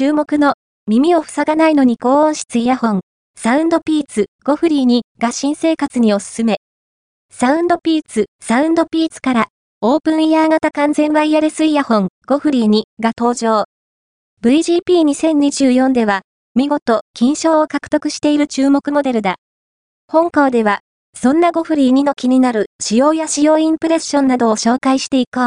注目の耳を塞がないのに高音質イヤホン、サウンドピーツゴフリーにが新生活におすすめ。サウンドピーツ、サウンドピーツからオープンイヤー型完全ワイヤレスイヤホンゴフリーにが登場。VGP2024 では見事金賞を獲得している注目モデルだ。本校ではそんなゴフリー2の気になる仕様や仕様インプレッションなどを紹介していこう。